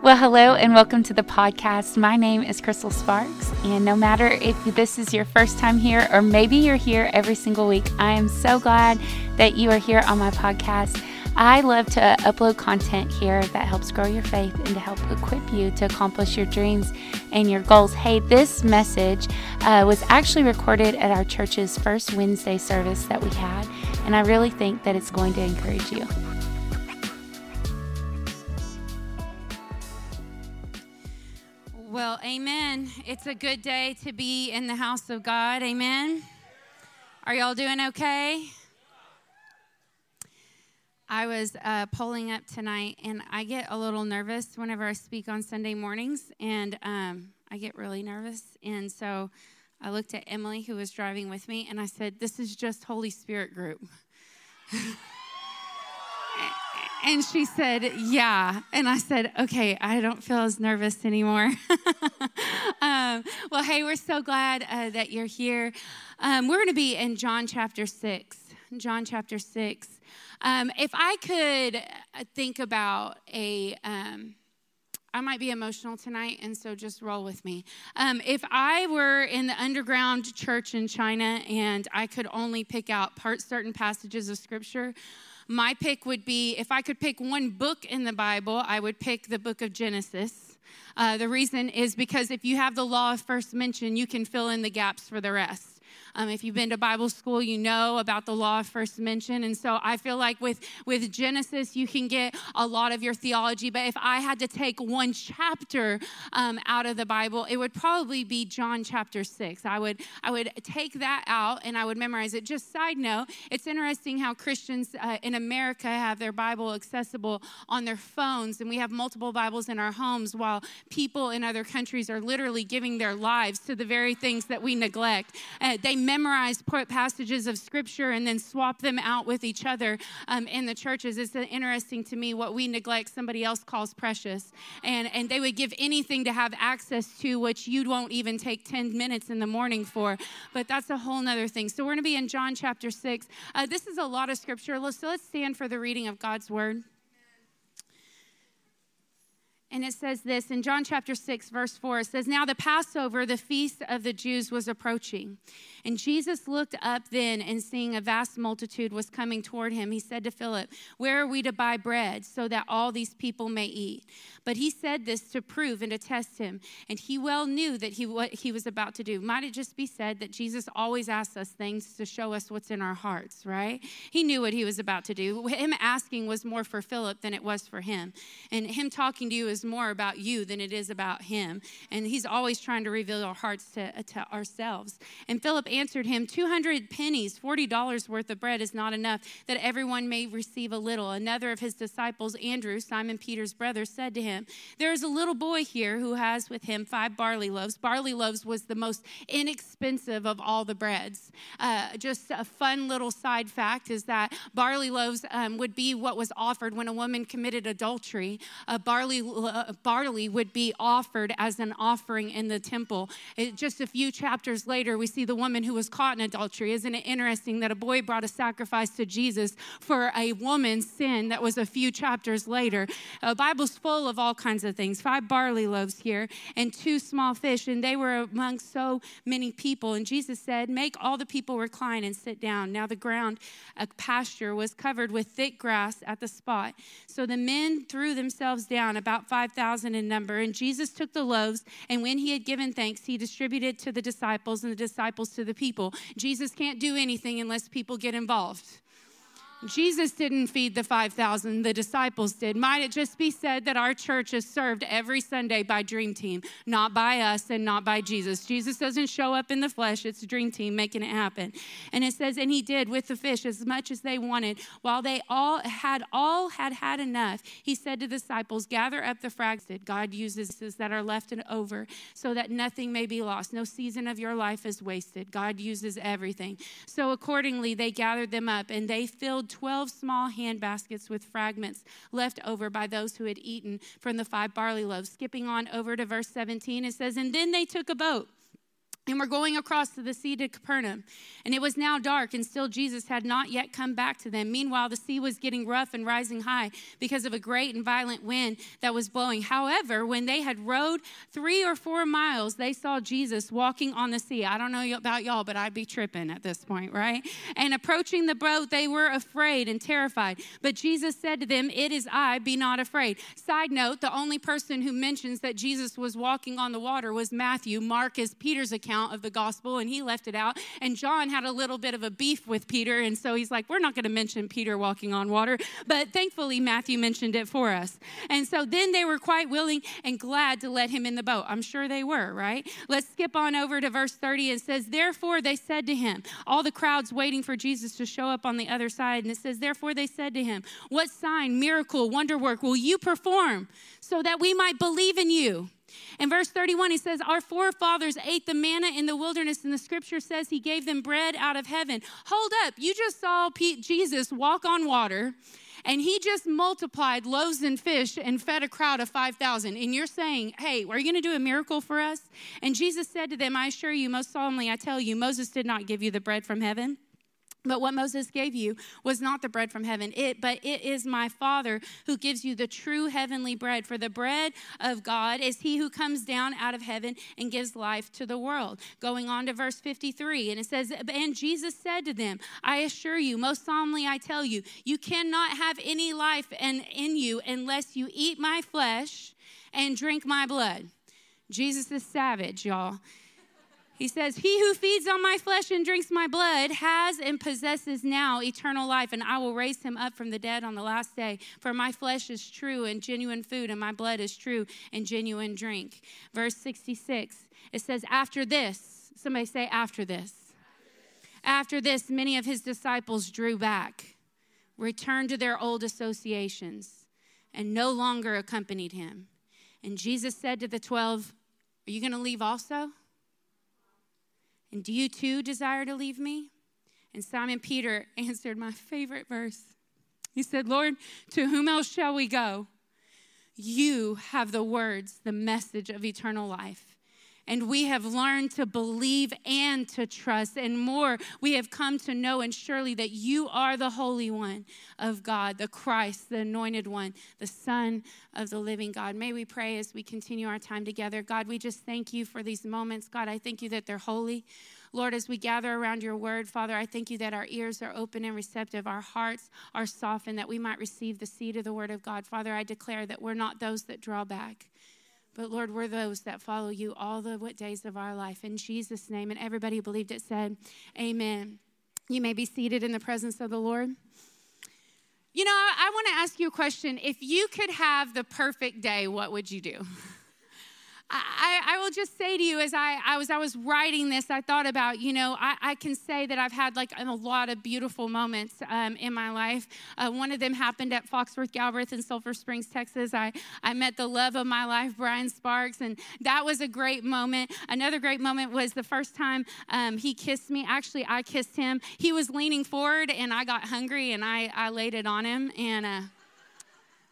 Well, hello and welcome to the podcast. My name is Crystal Sparks, and no matter if this is your first time here or maybe you're here every single week, I am so glad that you are here on my podcast. I love to upload content here that helps grow your faith and to help equip you to accomplish your dreams and your goals. Hey, this message uh, was actually recorded at our church's first Wednesday service that we had, and I really think that it's going to encourage you. Amen. It's a good day to be in the house of God. Amen. Are y'all doing okay? I was uh, pulling up tonight, and I get a little nervous whenever I speak on Sunday mornings, and um, I get really nervous. And so I looked at Emily, who was driving with me, and I said, This is just Holy Spirit group. And she said, Yeah. And I said, Okay, I don't feel as nervous anymore. um, well, hey, we're so glad uh, that you're here. Um, we're going to be in John chapter 6. John chapter 6. Um, if I could uh, think about a. Um, I might be emotional tonight, and so just roll with me. Um, if I were in the underground church in China and I could only pick out part certain passages of scripture, my pick would be if I could pick one book in the Bible, I would pick the book of Genesis. Uh, the reason is because if you have the law of first mention, you can fill in the gaps for the rest. Um, if you've been to Bible school, you know about the law of first mention. And so I feel like with, with Genesis, you can get a lot of your theology. But if I had to take one chapter um, out of the Bible, it would probably be John chapter 6. I would, I would take that out and I would memorize it. Just side note, it's interesting how Christians uh, in America have their Bible accessible on their phones, and we have multiple Bibles in our homes, while people in other countries are literally giving their lives to the very things that we neglect. Uh, they memorize passages of scripture and then swap them out with each other um, in the churches. It's interesting to me what we neglect, somebody else calls precious. And, and they would give anything to have access to, which you won't even take 10 minutes in the morning for. But that's a whole nother thing. So we're going to be in John chapter 6. Uh, this is a lot of scripture. So let's stand for the reading of God's word. And it says this in John chapter 6, verse 4 it says, Now the Passover, the feast of the Jews, was approaching. And Jesus looked up then, and seeing a vast multitude was coming toward him, he said to Philip, Where are we to buy bread so that all these people may eat? But he said this to prove and to test him. And he well knew that he, what he was about to do. Might it just be said that Jesus always asks us things to show us what's in our hearts, right? He knew what he was about to do. Him asking was more for Philip than it was for him. And him talking to you is more about you than it is about him. And he's always trying to reveal our hearts to, to ourselves. And Philip answered him, 200 pennies, $40 worth of bread is not enough that everyone may receive a little. Another of his disciples, Andrew, Simon Peter's brother, said to him, There is a little boy here who has with him five barley loaves. Barley loaves was the most inexpensive of all the breads. Uh, just a fun little side fact is that barley loaves um, would be what was offered when a woman committed adultery. A barley, uh, barley would be offered as an offering in the temple. It, just a few chapters later, we see the woman who was caught in adultery. Isn't it interesting that a boy brought a sacrifice to Jesus for a woman's sin that was a few chapters later? The Bible's full of all kinds of things. Five barley loaves here and two small fish, and they were among so many people. And Jesus said, Make all the people recline and sit down. Now the ground, a pasture, was covered with thick grass at the spot. So the men threw themselves down, about 5,000 in number. And Jesus took the loaves, and when he had given thanks, he distributed to the disciples, and the disciples to the the people. Jesus can't do anything unless people get involved. Jesus didn't feed the 5,000, the disciples did. Might it just be said that our church is served every Sunday by Dream Team, not by us and not by Jesus? Jesus doesn't show up in the flesh, it's Dream Team making it happen. And it says, and he did with the fish as much as they wanted. While they all had all had had enough, he said to the disciples, Gather up the fragments that God uses that are left and over so that nothing may be lost. No season of your life is wasted. God uses everything. So accordingly, they gathered them up and they filled 12 small hand baskets with fragments left over by those who had eaten from the five barley loaves. Skipping on over to verse 17, it says, And then they took a boat and we were going across to the sea to Capernaum. And it was now dark, and still Jesus had not yet come back to them. Meanwhile, the sea was getting rough and rising high because of a great and violent wind that was blowing. However, when they had rowed three or four miles, they saw Jesus walking on the sea. I don't know about y'all, but I'd be tripping at this point, right? And approaching the boat, they were afraid and terrified. But Jesus said to them, It is I, be not afraid. Side note, the only person who mentions that Jesus was walking on the water was Matthew. Mark is Peter's account account of the gospel and he left it out. And John had a little bit of a beef with Peter. And so he's like, we're not going to mention Peter walking on water. But thankfully, Matthew mentioned it for us. And so then they were quite willing and glad to let him in the boat. I'm sure they were, right? Let's skip on over to verse 30. It says, Therefore they said to him, all the crowds waiting for Jesus to show up on the other side. And it says, Therefore they said to him, What sign, miracle, wonder work will you perform so that we might believe in you? In verse 31, he says, Our forefathers ate the manna in the wilderness, and the scripture says he gave them bread out of heaven. Hold up, you just saw Jesus walk on water, and he just multiplied loaves and fish and fed a crowd of 5,000. And you're saying, Hey, are you going to do a miracle for us? And Jesus said to them, I assure you, most solemnly, I tell you, Moses did not give you the bread from heaven. But what Moses gave you was not the bread from heaven, it, but it is my Father who gives you the true heavenly bread. For the bread of God is he who comes down out of heaven and gives life to the world. Going on to verse 53, and it says, And Jesus said to them, I assure you, most solemnly I tell you, you cannot have any life in, in you unless you eat my flesh and drink my blood. Jesus is savage, y'all. He says, He who feeds on my flesh and drinks my blood has and possesses now eternal life, and I will raise him up from the dead on the last day. For my flesh is true and genuine food, and my blood is true and genuine drink. Verse 66, it says, After this, somebody say, After this. After this, many of his disciples drew back, returned to their old associations, and no longer accompanied him. And Jesus said to the twelve, Are you going to leave also? And do you too desire to leave me? And Simon Peter answered my favorite verse. He said, Lord, to whom else shall we go? You have the words, the message of eternal life. And we have learned to believe and to trust. And more, we have come to know and surely that you are the Holy One of God, the Christ, the Anointed One, the Son of the living God. May we pray as we continue our time together. God, we just thank you for these moments. God, I thank you that they're holy. Lord, as we gather around your word, Father, I thank you that our ears are open and receptive, our hearts are softened, that we might receive the seed of the word of God. Father, I declare that we're not those that draw back. But Lord, we're those that follow you all the days of our life. In Jesus' name. And everybody who believed it said, Amen. You may be seated in the presence of the Lord. You know, I, I want to ask you a question. If you could have the perfect day, what would you do? I, I, will just say to you as I, I, was I was writing this, I thought about, you know, I, I can say that I've had like a lot of beautiful moments um, in my life. Uh, one of them happened at Foxworth Galbraith in Sulphur Springs, Texas. I, I met the love of my life, Brian Sparks, and that was a great moment. Another great moment was the first time um, he kissed me. Actually, I kissed him. He was leaning forward, and I got hungry, and I, I laid it on him, and uh,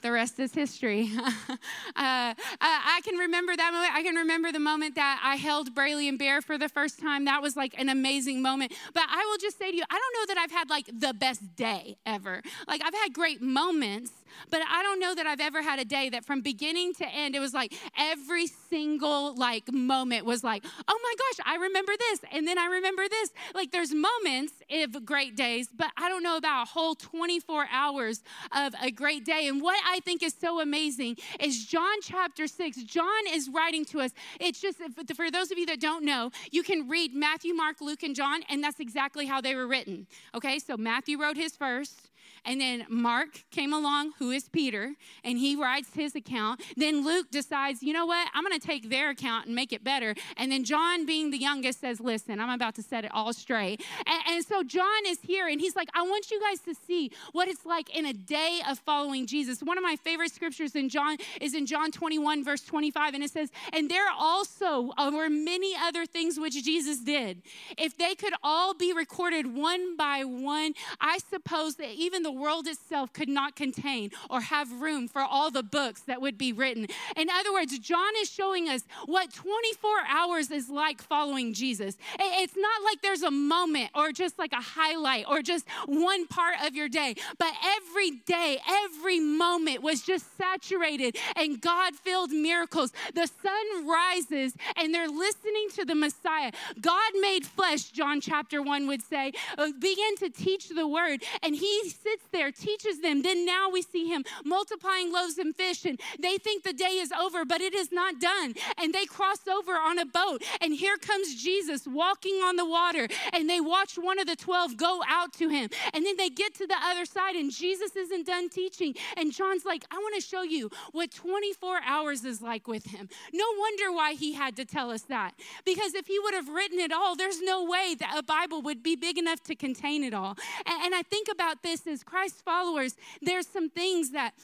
the rest is history. uh, I, I, can remember that moment. I can remember the moment that I held Brayley and Bear for the first time. That was like an amazing moment. But I will just say to you, I don't know that I've had like the best day ever. Like I've had great moments, but I don't know that I've ever had a day that from beginning to end, it was like every single like moment was like, oh my gosh, I remember this. And then I remember this. Like there's moments of great days, but I don't know about a whole 24 hours of a great day. And what I think is so amazing is John chapter 6. John is writing to us. It's just, for those of you that don't know, you can read Matthew, Mark, Luke, and John, and that's exactly how they were written. Okay, so Matthew wrote his first. And then Mark came along, who is Peter, and he writes his account. Then Luke decides, you know what? I'm going to take their account and make it better. And then John, being the youngest, says, listen, I'm about to set it all straight. And, and so John is here, and he's like, I want you guys to see what it's like in a day of following Jesus. One of my favorite scriptures in John is in John 21, verse 25, and it says, And there also were many other things which Jesus did. If they could all be recorded one by one, I suppose that even the the world itself could not contain or have room for all the books that would be written. In other words, John is showing us what 24 hours is like following Jesus. It's not like there's a moment or just like a highlight or just one part of your day, but every day, every moment was just saturated and God filled miracles. The sun rises and they're listening to the Messiah. God made flesh, John chapter 1 would say, uh, begin to teach the word. And he sits there, teaches them. Then now we see him multiplying loaves and fish, and they think the day is over, but it is not done. And they cross over on a boat, and here comes Jesus walking on the water, and they watch one of the 12 go out to him. And then they get to the other side, and Jesus isn't done teaching. And John's like, I want to show you what 24 hours is like with him. No wonder why he had to tell us that. Because if he would have written it all, there's no way that a Bible would be big enough to contain it all. And I think about this as Christ followers, there's some things that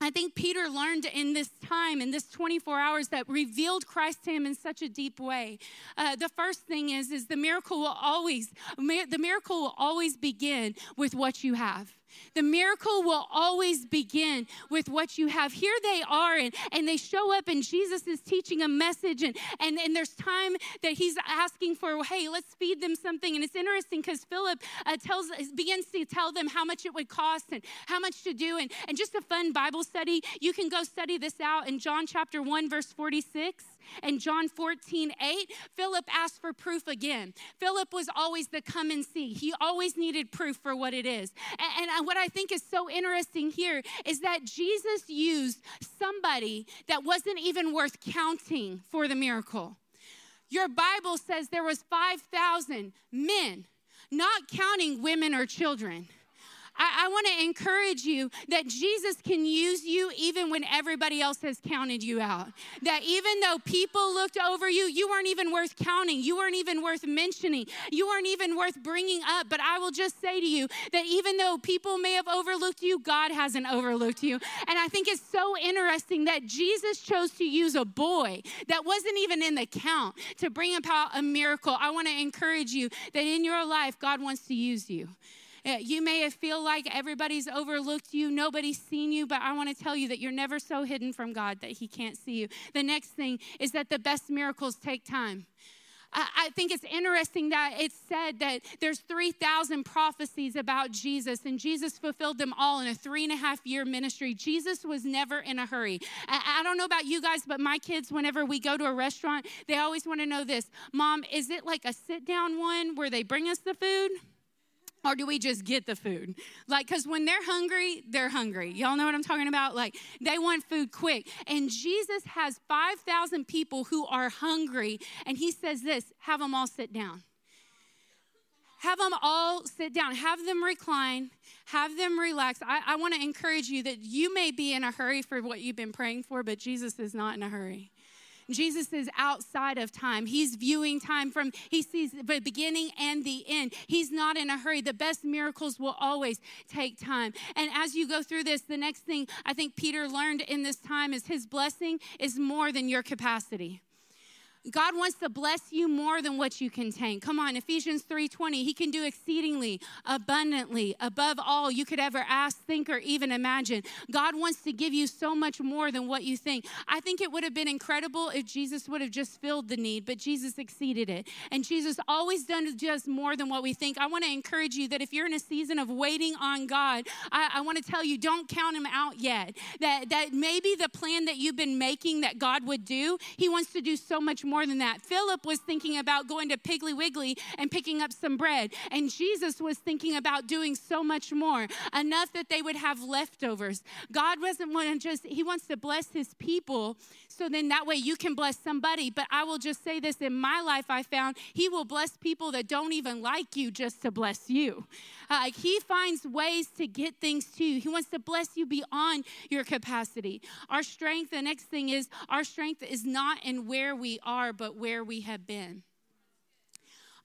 I think Peter learned in this time, in this 24 hours, that revealed Christ to him in such a deep way. Uh, the first thing is, is the miracle will always, the miracle will always begin with what you have. The miracle will always begin with what you have. Here they are, and, and they show up, and Jesus is teaching a message, and, and, and there's time that he's asking for, hey, let's feed them something. And it's interesting because Philip uh, tells, begins to tell them how much it would cost and how much to do. And, and just a fun Bible study, you can go study this out in John chapter 1, verse 46. And John 14, 8, Philip asked for proof again. Philip was always the come and see. He always needed proof for what it is. And, and what I think is so interesting here is that Jesus used somebody that wasn't even worth counting for the miracle. Your Bible says there was 5,000 men, not counting women or children. I, I want to encourage you that Jesus can use you even when everybody else has counted you out. That even though people looked over you, you weren't even worth counting. You weren't even worth mentioning. You weren't even worth bringing up. But I will just say to you that even though people may have overlooked you, God hasn't overlooked you. And I think it's so interesting that Jesus chose to use a boy that wasn't even in the count to bring about a miracle. I want to encourage you that in your life, God wants to use you. Uh, you may feel like everybody's overlooked you, nobody's seen you, but I want to tell you that you're never so hidden from God that He can't see you. The next thing is that the best miracles take time. I think it's interesting that it's said that there's 3,000 prophecies about Jesus, and Jesus fulfilled them all in a three and a half year ministry. Jesus was never in a hurry. I don't know about you guys, but my kids, whenever we go to a restaurant, they always want to know this Mom, is it like a sit down one where they bring us the food? Or do we just get the food? Like, because when they're hungry, they're hungry. Y'all know what I'm talking about? Like, they want food quick. And Jesus has 5,000 people who are hungry, and he says this have them all sit down. Have them all sit down, have them recline, have them relax. I, I want to encourage you that you may be in a hurry for what you've been praying for, but Jesus is not in a hurry. Jesus is outside of time. He's viewing time from, he sees the beginning and the end. He's not in a hurry. The best miracles will always take time. And as you go through this, the next thing I think Peter learned in this time is his blessing is more than your capacity. God wants to bless you more than what you contain. Come on, Ephesians 3:20. He can do exceedingly abundantly above all you could ever ask, think or even imagine. God wants to give you so much more than what you think. I think it would have been incredible if Jesus would have just filled the need, but Jesus exceeded it. And Jesus always done just more than what we think. I want to encourage you that if you're in a season of waiting on God, I, I want to tell you don't count him out yet. That that maybe the plan that you've been making that God would do, he wants to do so much more than that. Philip was thinking about going to Piggly Wiggly and picking up some bread, and Jesus was thinking about doing so much more, enough that they would have leftovers. God doesn't want to just, He wants to bless His people so then that way you can bless somebody. But I will just say this in my life, I found He will bless people that don't even like you just to bless you. Uh, he finds ways to get things to you. He wants to bless you beyond your capacity. Our strength, the next thing is, our strength is not in where we are, but where we have been.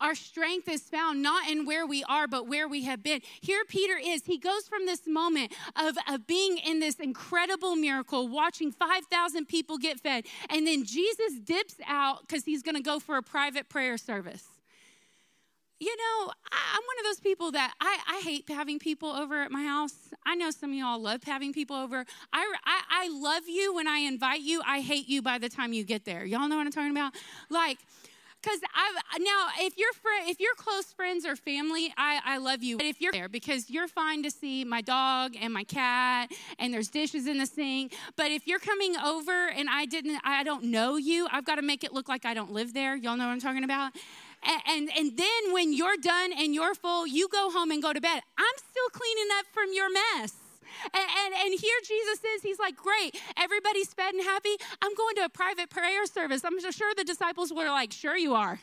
Our strength is found not in where we are, but where we have been. Here, Peter is. He goes from this moment of, of being in this incredible miracle, watching 5,000 people get fed, and then Jesus dips out because he's going to go for a private prayer service. You know, I, am one of those people that I, I hate having people over at my house. I know some of y'all love having people over. I, I, I love you when I invite you. I hate you by the time you get there. Y'all know what I'm talking about? Like, because I've now if you're fr- if you're close friends or family, I, I love you. But if you're there because you're fine to see my dog and my cat and there's dishes in the sink. But if you're coming over and I didn't I don't know you, I've got to make it look like I don't live there. Y'all know what I'm talking about? And, and, then when you're done and you're full, you go home and go to bed. I'm still cleaning up from your mess. And, and, and, here Jesus is, he's like, great, everybody's fed and happy. I'm going to a private prayer service. I'm sure the disciples were like, sure you are.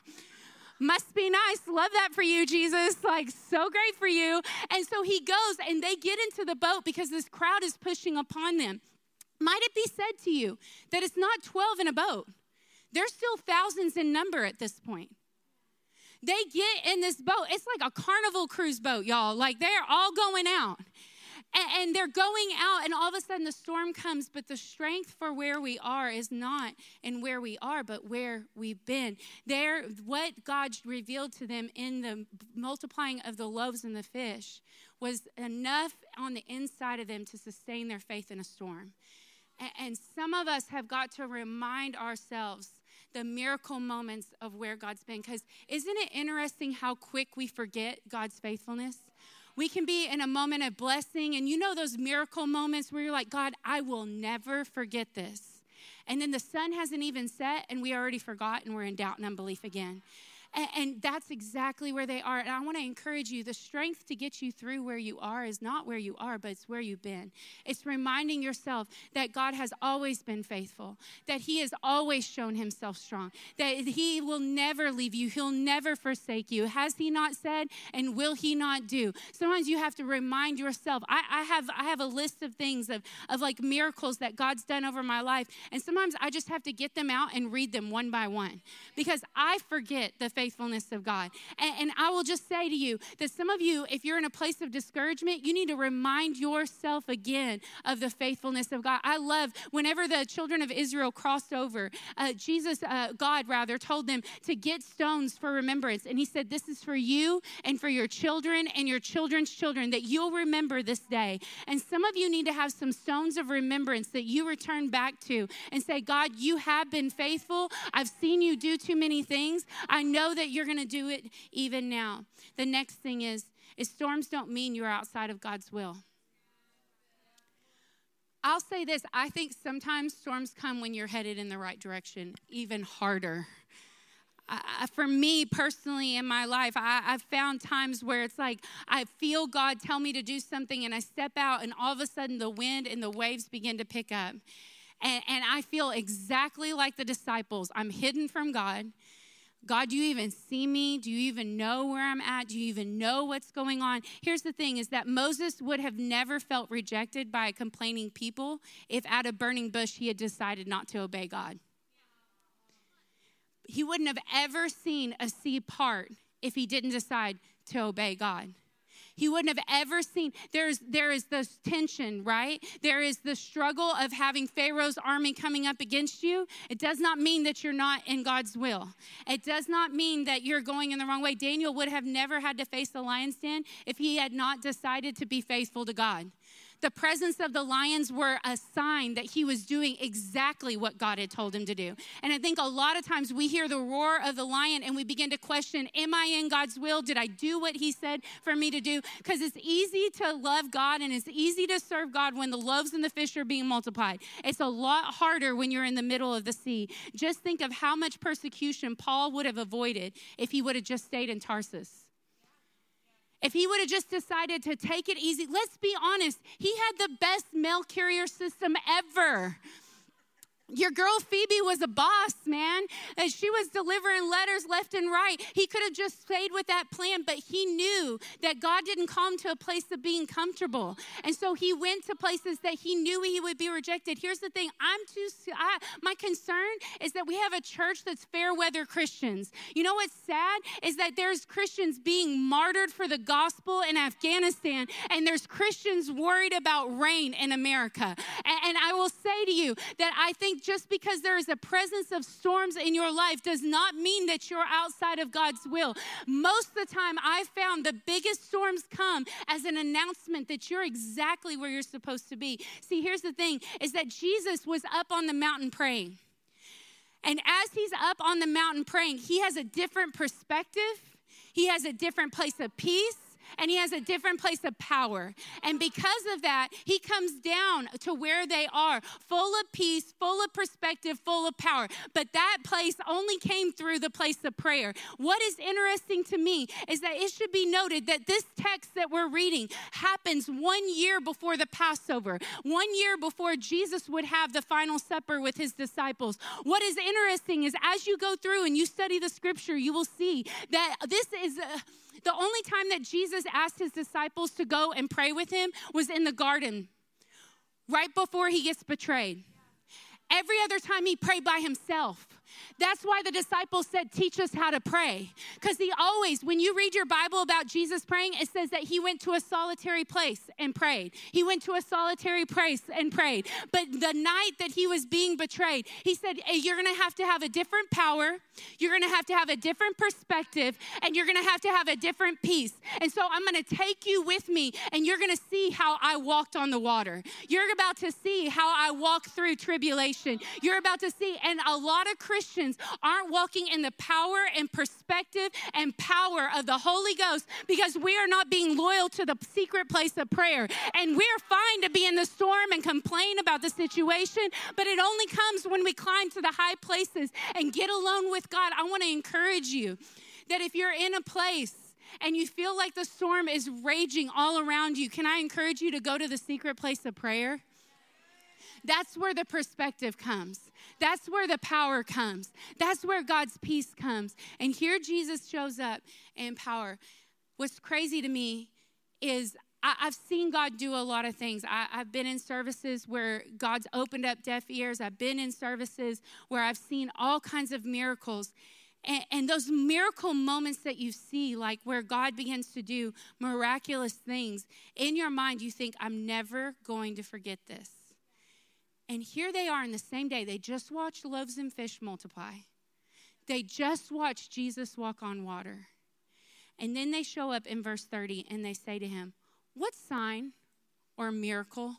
Must be nice. Love that for you, Jesus. Like, so great for you. And so he goes and they get into the boat because this crowd is pushing upon them. Might it be said to you that it's not 12 in a boat? There's still thousands in number at this point. They get in this boat. It's like a carnival cruise boat, y'all. Like they're all going out. And, they're going out, and all of a sudden the storm comes, but the strength for where we are is not in where we are, but where we've been. There, what God revealed to them in the multiplying of the loaves and the fish was enough on the inside of them to sustain their faith in a storm. And some of us have got to remind ourselves the miracle moments of where God's been. Because isn't it interesting how quick we forget God's faithfulness? We can be in a moment of blessing, and you know those miracle moments where you're like, God, I will never forget this. And then the sun hasn't even set, and we already forgot, and we're in doubt and unbelief again. And, and that's exactly where they are. And I want to encourage you the strength to get you through where you are is not where you are, but it's where you've been. It's reminding yourself that God has always been faithful, that He has always shown Himself strong, that He will never leave you, He'll never forsake you. Has He not said, and will He not do? Sometimes you have to remind yourself. I, I have I have a list of things of, of like miracles that God's done over my life, and sometimes I just have to get them out and read them one by one because I forget the faithfulness of God. And, and I will just say to you that some of you, if you're in a place of discouragement, you need to remind yourself again of the faithfulness of God. I love whenever the children of Israel crossed over, uh, Jesus, uh, God rather, told them to get stones for remembrance. And he said, This is for you and for your children and your children's children, that you'll remember this day. And some of you need to have some stones of remembrance that you return back to and say, God, you have been faithful. I've seen you do too many things. I know know that you're going to do it even now. The next thing is, is storms don't mean you're outside of God's will. I'll say this I think sometimes storms come when you're headed in the right direction, even harder. For me personally in my life, I, have found times where it's like I feel God tell me to do something, and I step out, and all of a sudden the wind and the waves begin to pick up. And, and I feel exactly like the disciples. I'm hidden from God. God, do you even see me? Do you even know where I'm at? Do you even know what's going on? Here's the thing is that Moses would have never felt rejected by a complaining people if at a burning bush he had decided not to obey God. He wouldn't have ever seen a sea part if he didn't decide to obey God. He wouldn't have ever seen. There's there is this tension, right? There is the struggle of having Pharaoh's army coming up against you. It does not mean that you're not in God's will. It does not mean that you're going in the wrong way. Daniel would have never had to face the lion's den if he had not decided to be faithful to God. The presence of the lions were a sign that he was doing exactly what God had told him to do. And I think a lot of times we hear the roar of the lion and we begin to question, Am I in God's will? Did I do what he said for me to do? Because it's easy to love God and it's easy to serve God when the loaves and the fish are being multiplied. It's a lot harder when you're in the middle of the sea. Just think of how much persecution Paul would have avoided if he would have just stayed in Tarsus. If he would have just decided to take it easy, let's be honest, he had the best mail carrier system ever. Your girl Phoebe was a boss, man. And she was delivering letters left and right. He could have just stayed with that plan, but he knew that God didn't call him to a place of being comfortable. And so he went to places that he knew he would be rejected. Here's the thing I'm too, I, my concern is that we have a church that's fair weather Christians. You know what's sad is that there's Christians being martyred for the gospel in Afghanistan, and there's Christians worried about rain in America. And, and I will say to you that I think just because there is a presence of storms in your life does not mean that you're outside of God's will. Most of the time, I found the biggest storms come as an announcement that you're exactly where you're supposed to be. See, here's the thing is that Jesus was up on the mountain praying. And as he's up on the mountain praying, he has a different perspective. He has a different place of peace and he has a different place of power. And because of that, he comes down to where they are, full of peace, full of perspective, full of power. But that place only came through the place of prayer. What is interesting to me is that it should be noted that this text that we're reading happens one year before the Passover, one year before Jesus would have the final supper with his disciples. What is interesting is as you go through and you study the scripture, you will see that this is. Uh, the only time that Jesus asked his disciples to go and pray with him was in the garden, right before he gets betrayed. Every other time he prayed by himself. That's why the disciples said, Teach us how to pray. Because he always, when you read your Bible about Jesus praying, it says that he went to a solitary place and prayed. He went to a solitary place and prayed. But the night that he was being betrayed, he said, hey, You're going to have to have a different power, you're going to have to have a different perspective, and you're going to have to have a different peace. And so I'm going to take you with me, and you're going to see how I walked on the water. You're about to see how I walk through tribulation. You're about to see, and a lot of Christians aren't walking in the power and perspective and power of the Holy Ghost because we are not being loyal to the secret place of prayer. And we're fine to be in the storm and complain about the situation, but it only comes when we climb to the high places and get alone with God. I want to encourage you that if you're in a place and you feel like the storm is raging all around you, can I encourage you to go to the secret place of prayer? That's where the perspective comes. That's where the power comes. That's where God's peace comes. And here Jesus shows up in power. What's crazy to me is I, have seen God do a lot of things. I, have been in services where God's opened up deaf ears. I've been in services where I've seen all kinds of miracles. And, and, those miracle moments that you see, like where God begins to do miraculous things, in your mind, you think, I'm never going to forget this. And here they are in the same day. They just watched loaves and fish multiply, they just watched Jesus walk on water. And then they show up in verse 30 and they say to him, What sign or miracle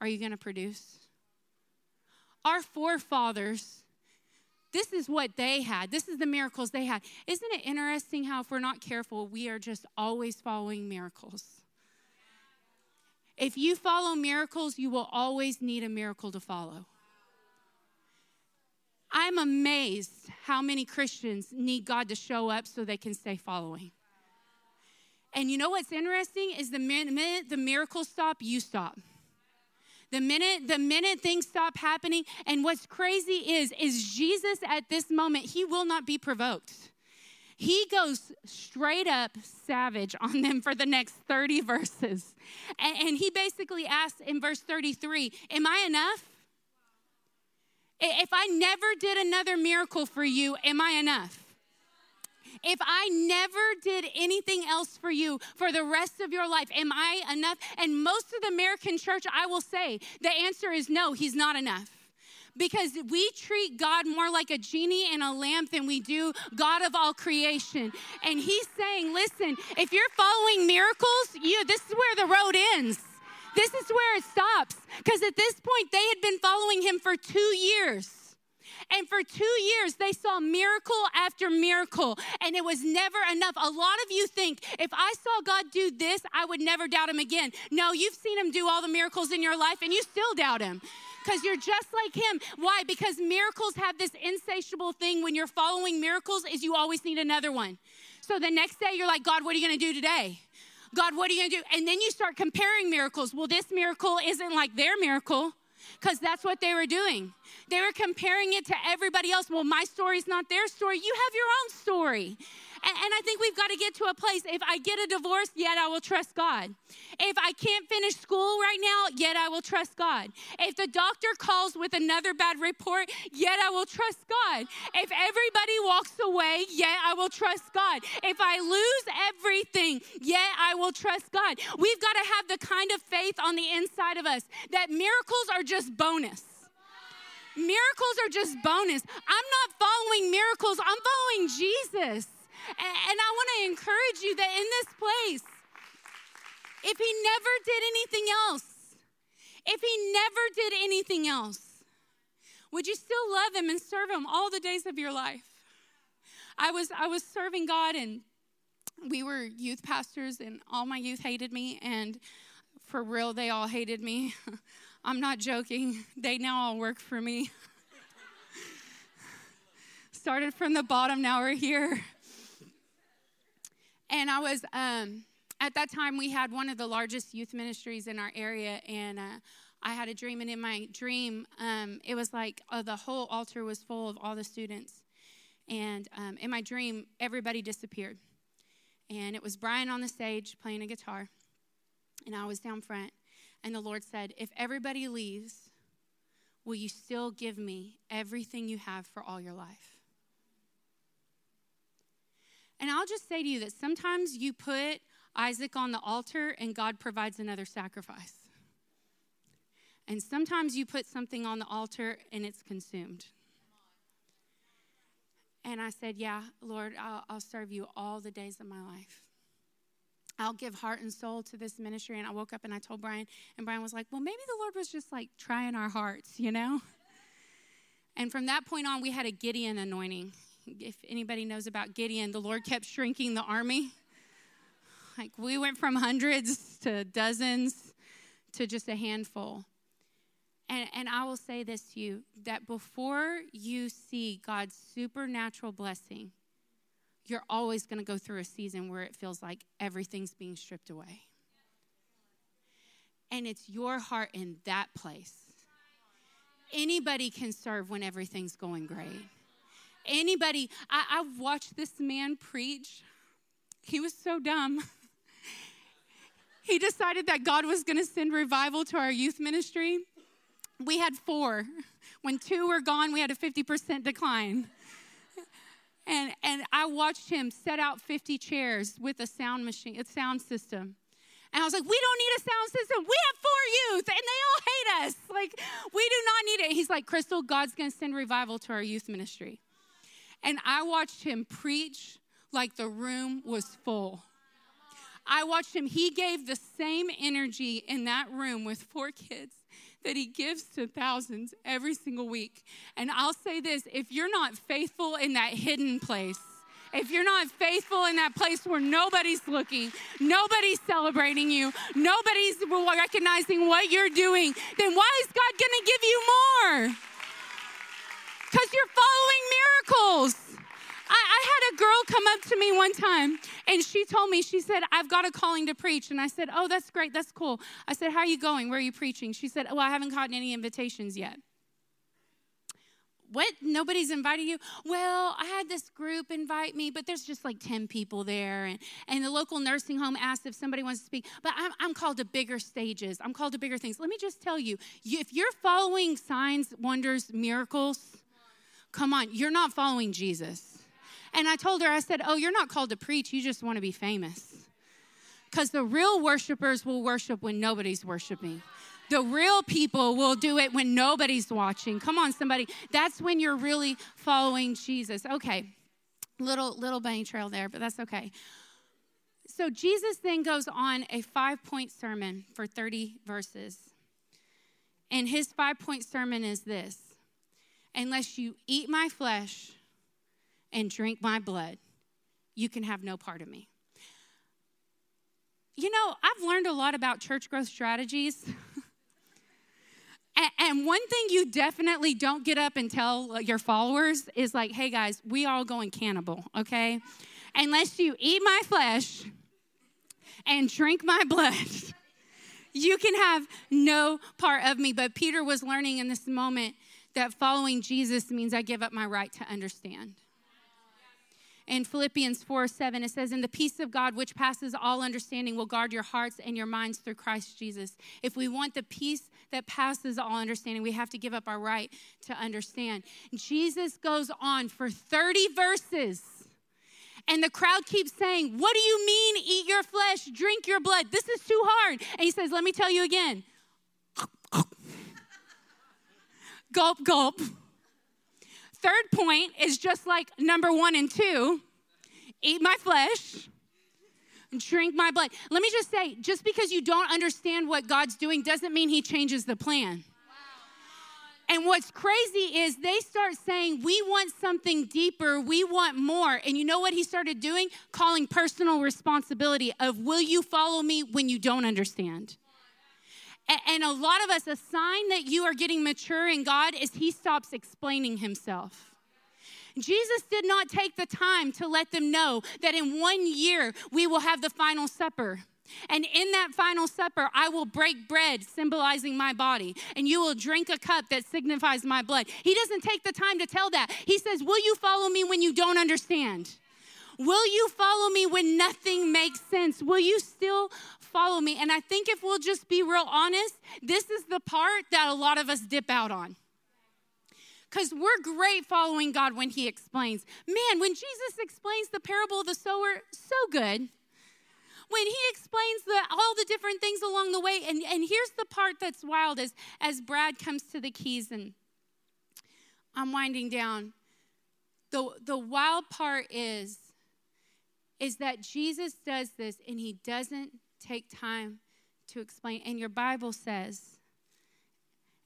are you going to produce? Our forefathers, this is what they had. This is the miracles they had. Isn't it interesting how, if we're not careful, we are just always following miracles? If you follow miracles, you will always need a miracle to follow. I'm amazed how many Christians need God to show up so they can stay following. And you know what's interesting is the minute the miracles stop, you stop. The minute the minute things stop happening and what's crazy is is Jesus at this moment he will not be provoked. He goes straight up savage on them for the next 30 verses. And, and he basically asks in verse 33 Am I enough? If I never did another miracle for you, am I enough? If I never did anything else for you for the rest of your life, am I enough? And most of the American church, I will say, the answer is no, he's not enough because we treat God more like a genie in a lamp than we do God of all creation. And He's saying, listen, if you're following miracles, you this is where the road ends. This is where it stops. Because at this point, they had been following Him for two years. And for two years, they saw miracle after miracle, and it was never enough. A lot of you think if I saw God do this, I would never doubt him again. No, you've seen him do all the miracles in your life, and you still doubt him because you're just like him. Why? Because miracles have this insatiable thing when you're following miracles is you always need another one. So the next day you're like, God, what are you going to do today? God, what are you going to do? And then you start comparing miracles. Well, this miracle isn't like their miracle because that's what they were doing. They were comparing it to everybody else. Well, my story's not their story. You have your own story. And, and I think we've got to get to a place if I get a divorce, yet I will trust God. If I can't finish school right now, yet I will trust God. If the doctor calls with another bad report, yet I will trust God. If everybody walks away, yet I will trust God. If I lose everything, yet I will trust God. We've got to have the kind of faith on the inside of us that miracles are just bonus. Miracles are just bonus. I'm not following miracles, I'm following Jesus. And I want to encourage you that in this place, if he never did anything else, if he never did anything else, would you still love him and serve him all the days of your life? I was I was serving God and we were youth pastors and all my youth hated me and for real they all hated me. I'm not joking. They now all work for me. Started from the bottom, now we're here. And I was, um, at that time, we had one of the largest youth ministries in our area. And uh, I had a dream. And in my dream, um, it was like uh, the whole altar was full of all the students. And um, in my dream, everybody disappeared. And it was Brian on the stage playing a guitar. And I was down front. And the Lord said, If everybody leaves, will you still give me everything you have for all your life? And I'll just say to you that sometimes you put Isaac on the altar and God provides another sacrifice. And sometimes you put something on the altar and it's consumed. And I said, Yeah, Lord, I'll, I'll, serve you all the days of my life. I'll give heart and soul to this ministry. And I woke up and I told Brian, and Brian was like, Well, maybe the Lord was just like trying our hearts, you know? And from that point on, we had a Gideon anointing if anybody knows about Gideon, the Lord kept shrinking the army. Like we went from hundreds to dozens to just a handful. And, and I will say this to you that before you see God's supernatural blessing, you're always going to go through a season where it feels like everything's being stripped away. And it's your heart in that place. Anybody can serve when everything's going great anybody, I, I've watched this man preach. He was so dumb. he decided that God was going to send revival to our youth ministry. We had four. When two were gone, we had a 50% decline. And, and I watched him set out 50 chairs with a sound machine, a sound system. And I was like, we don't need a sound system. We have four youth and they all hate us. Like, we do not need it. He's like, Crystal, God's going to send revival to our youth ministry. And I watched him preach like the room was full. I watched him. He gave the same energy in that room with four kids that he gives to thousands every single week. And I'll say this if you're not faithful in that hidden place, if you're not faithful in that place where nobody's looking, nobody's celebrating you, nobody's recognizing what you're doing, then why is God gonna give you more? Because you're following miracles. I, I, had a girl come up to me one time and she told me, she said, I've got a calling to preach. And I said, Oh, that's great. That's cool. I said, How are you going? Where are you preaching? She said, Oh, I haven't gotten any invitations yet. What? Nobody's invited you? Well, I had this group invite me, but there's just like 10 people there. And, and the local nursing home asked if somebody wants to speak. But I'm, I'm called to bigger stages, I'm called to bigger things. Let me just tell you if you're following signs, wonders, miracles, Come on, you're not following Jesus. And I told her, I said, Oh, you're not called to preach, you just want to be famous. Because the real worshipers will worship when nobody's worshiping. The real people will do it when nobody's watching. Come on, somebody. That's when you're really following Jesus. Okay, little little bunny trail there, but that's okay. So Jesus then goes on a five point sermon for 30 verses. And his five point sermon is this Unless you eat my flesh and drink my blood, you can have no part of me. You know, I've learned a lot about church growth strategies. and one thing you definitely don't get up and tell uh, your followers is like, hey guys, we all going cannibal, okay? Unless you eat my flesh and drink my blood, you can have no part of me. But Peter was learning in this moment that following Jesus means I give up my right to understand. In Philippians 4 7, it says, And the peace of God, which passes all understanding, will guard your hearts and your minds through Christ Jesus. If we want the peace that passes all understanding, we have to give up our right to understand. Jesus goes on for 30 verses. And the crowd keeps saying, What do you mean, eat your flesh, drink your blood? This is too hard. And he says, Let me tell you again gulp, gulp. Third point is just like number one and two eat my flesh, drink my blood. Let me just say just because you don't understand what God's doing doesn't mean He changes the plan. And what's crazy is they start saying, We want something deeper, we want more. And you know what he started doing? Calling personal responsibility of, Will you follow me when you don't understand? And a lot of us, a sign that you are getting mature in God is he stops explaining himself. Jesus did not take the time to let them know that in one year we will have the final supper. And in that final supper, I will break bread, symbolizing my body, and you will drink a cup that signifies my blood. He doesn't take the time to tell that. He says, Will you follow me when you don't understand? Will you follow me when nothing makes sense? Will you still follow me? And I think if we'll just be real honest, this is the part that a lot of us dip out on. Because we're great following God when He explains. Man, when Jesus explains the parable of the sower, so good when he explains the, all the different things along the way. And, and here's the part that's wild as, as Brad comes to the keys and I'm winding down. The, the wild part is, is that Jesus does this and he doesn't take time to explain. And your Bible says,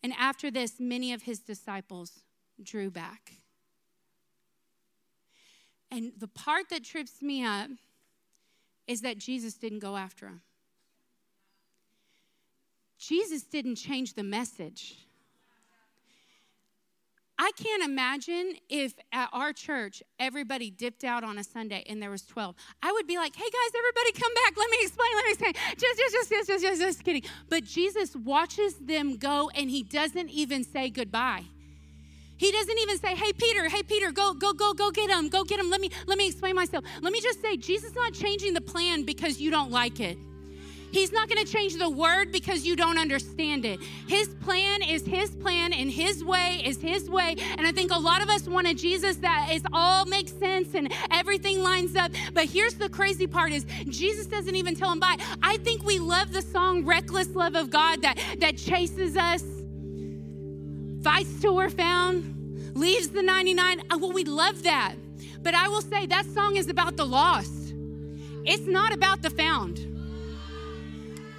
and after this, many of his disciples drew back. And the part that trips me up is that Jesus didn't go after him. Jesus didn't change the message. I can't imagine if at our church everybody dipped out on a Sunday and there was 12. I would be like, hey guys, everybody come back. Let me explain. Let me explain. Just, just, just, just, just, just, just kidding. But Jesus watches them go and he doesn't even say goodbye. He doesn't even say, "Hey Peter, hey Peter, go go go go get him. Go get him. Let me let me explain myself." Let me just say, Jesus is not changing the plan because you don't like it. He's not going to change the word because you don't understand it. His plan is his plan and his way is his way. And I think a lot of us want a Jesus that is all makes sense and everything lines up. But here's the crazy part is Jesus doesn't even tell him bye. I think we love the song Reckless Love of God that that chases us fights till we're found, leaves the 99. Uh, well, we love that. But I will say that song is about the lost, it's not about the found.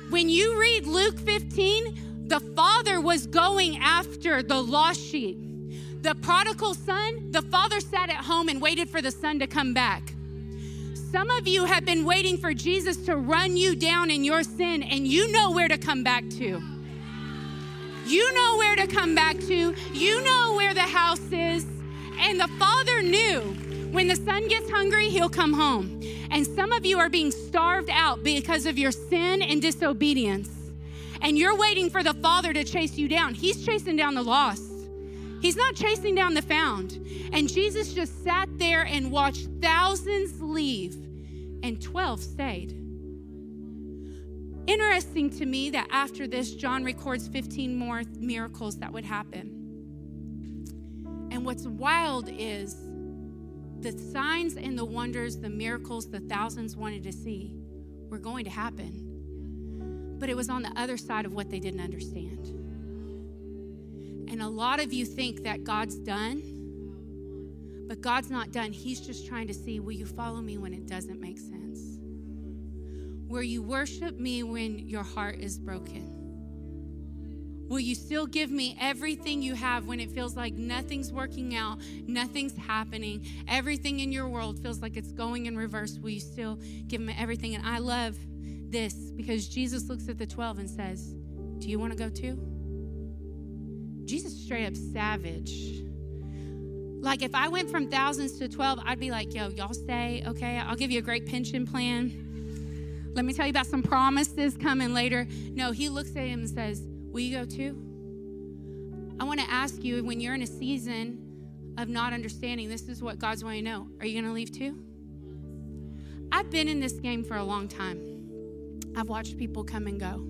When you read Luke 15, the father was going after the lost sheep. The prodigal son, the father sat at home and waited for the son to come back. Some of you have been waiting for Jesus to run you down in your sin, and you know where to come back to. You know where to come back to, you know where the house is. And the father knew when the son gets hungry, he'll come home. And some of you are being starved out because of your sin and disobedience. And you're waiting for the father to chase you down. He's chasing down the lost. He's not chasing down the found. And Jesus just sat there and watched thousands leave, and 12 stayed. Interesting to me that after this, John records 15 more miracles that would happen. And what's wild is the signs and the wonders, the miracles the thousands wanted to see were going to happen. But it was on the other side of what they didn't understand. And a lot of you think that God's done, but God's not done. He's just trying to see will you follow me when it doesn't make sense? Will you worship me when your heart is broken? Will you still give me everything you have when it feels like nothing's working out, nothing's happening, everything in your world feels like it's going in reverse? Will you still give me everything? And I love this because Jesus looks at the 12 and says, Do you want to go too? Jesus straight up savage. Like if I went from thousands to 12, I'd be like, Yo, y'all stay, okay? I'll give you a great pension plan. Let me tell you about some promises coming later. No, he looks at him and says, Will you go too? I want to ask you when you're in a season of not understanding, this is what God's wanting to know. Are you going to leave too? I've been in this game for a long time. I've watched people come and go.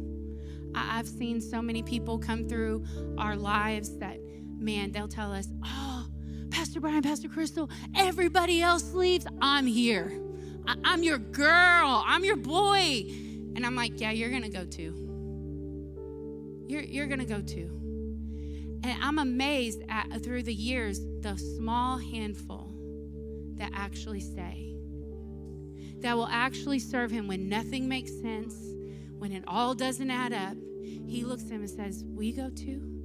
I've seen so many people come through our lives that, man, they'll tell us, Oh, Pastor Brian, Pastor Crystal, everybody else leaves. I'm here. I- am your girl. I'm your boy. And I'm like, yeah, you're going to go too. You're, you're going to go too. And I'm amazed at through the years the small handful that actually stay, that will actually serve him when nothing makes sense, when it all doesn't add up. He looks at him and says, We go too?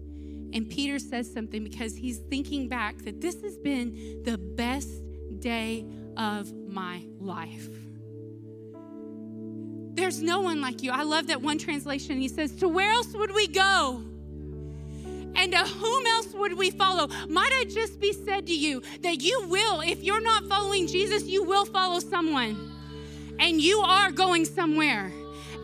And Peter says something because he's thinking back that this has been the best day of my life. There's no one like you. I love that one translation. He says, To where else would we go? And to whom else would we follow? Might I just be said to you that you will, if you're not following Jesus, you will follow someone. And you are going somewhere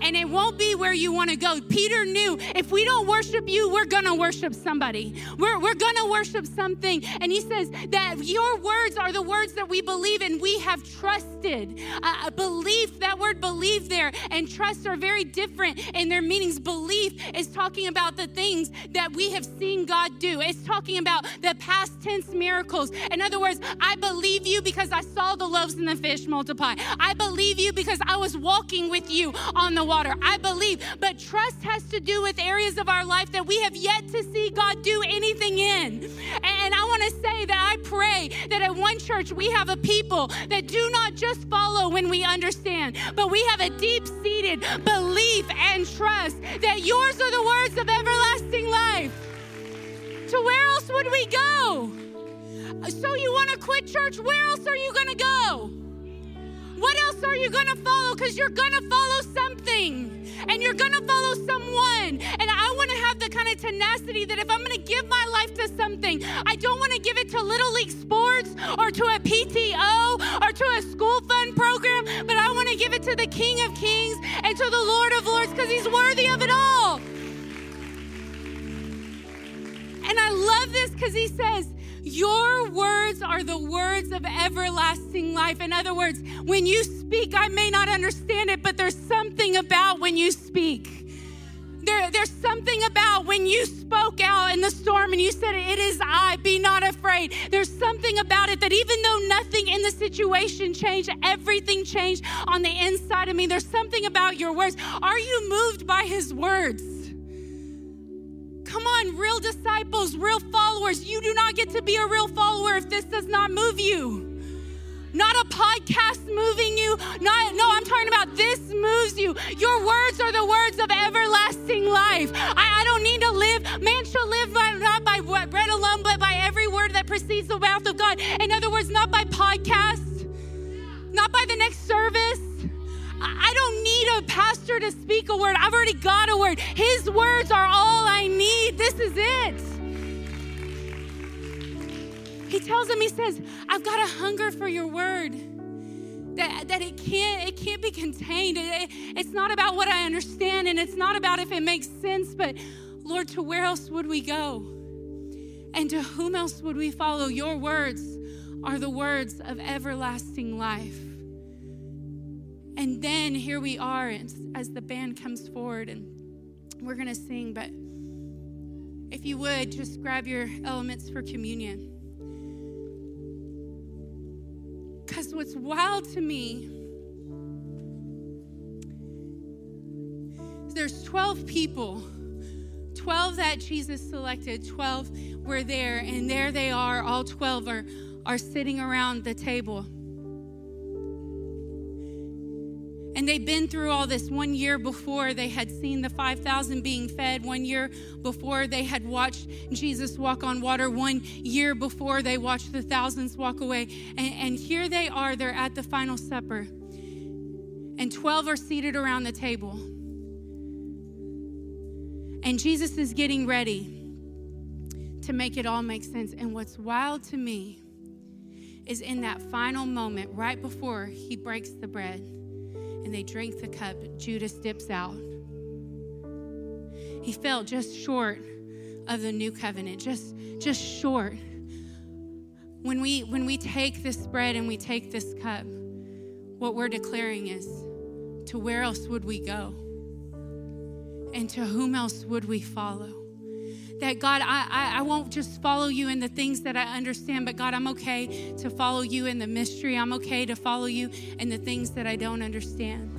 and it won't be where you want to go. Peter knew if we don't worship you, we're going to worship somebody. We're, we're going to worship something. And he says that your words are the words that we believe and we have trusted. Uh, belief, that word believe there, and trust are very different in their meanings. Belief is talking about the things that we have seen God do, it's talking about the past tense miracles. In other words, I believe you because I saw the loaves and the fish multiply. I believe you because I was walking with you on the water. I believe. But trust has to do with areas of our life that we have yet to see God do anything in. And I want to say that I pray that at one church we have a people that do not just follow when we understand, but we have a deep seated belief and trust that yours are the words of everlasting life. To where else would we go? So you want to quit church? Where else are you going to go? What else are you going to follow? Because you're going to follow something and you're going to follow someone. And I want to have the kind of tenacity that if I'm going to give my life to something, I don't want to give it to Little League Sports or to a PTO or to a school fund program, but I want to give it to the King of Kings and to the Lord of Lords because He's worthy of it all. And I love this because He says, your words are the words of everlasting life. In other words, when you speak, I may not understand it, but there's something about when you speak. There, there's something about when you spoke out in the storm and you said, It is I, be not afraid. There's something about it that even though nothing in the situation changed, everything changed on the inside of me. There's something about your words. Are you moved by his words? Come on, real disciples, real followers. You do not get to be a real follower if this does not move you. Not a podcast moving you. Not no, I'm talking about this moves you. Your words are the words of everlasting life. I, I don't need to live. Man shall live by, not by bread alone, but by every word that proceeds the mouth of God. In other words, not by podcast, not by the next service I don't need a pastor to speak a word. I've already got a word. His words are all I need. This is it. He tells him, he says, I've got a hunger for your word. That, that it can't it can't be contained. It, it's not about what I understand and it's not about if it makes sense, but Lord, to where else would we go? And to whom else would we follow? Your words are the words of everlasting life. And then here we are as the band comes forward and we're going to sing. But if you would, just grab your elements for communion. Because what's wild to me, there's 12 people. 12 that Jesus selected, 12 were there, and there they are, all 12 are, are sitting around the table. And they'd been through all this one year before. They had seen the 5,000 being fed. One year before, they had watched Jesus walk on water. One year before, they watched the thousands walk away. And, and here they are, they're at the final supper. And 12 are seated around the table. And Jesus is getting ready to make it all make sense. And what's wild to me is in that final moment, right before he breaks the bread and they drink the cup, Judas dips out. He fell just short of the new covenant, just, just short. When we, when we take this bread and we take this cup, what we're declaring is to where else would we go? And to whom else would we follow? That God, I, I, I, won't just follow you in the things that I understand, but God, I'm okay to follow you in the mystery. I'm okay to follow you in the things that I don't understand.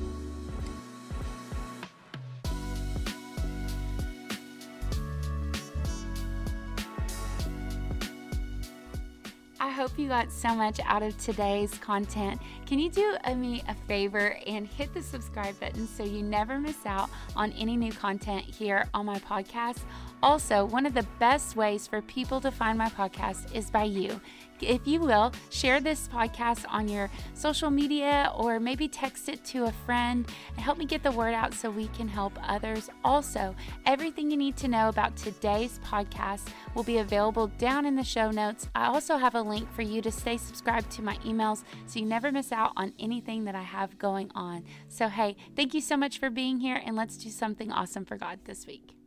Hope you got so much out of today's content. Can you do me a favor and hit the subscribe button so you never miss out on any new content here on my podcast? Also, one of the best ways for people to find my podcast is by you. If you will, share this podcast on your social media or maybe text it to a friend and help me get the word out so we can help others. Also, everything you need to know about today's podcast will be available down in the show notes. I also have a link for you to stay subscribed to my emails so you never miss out on anything that I have going on. So, hey, thank you so much for being here and let's do something awesome for God this week.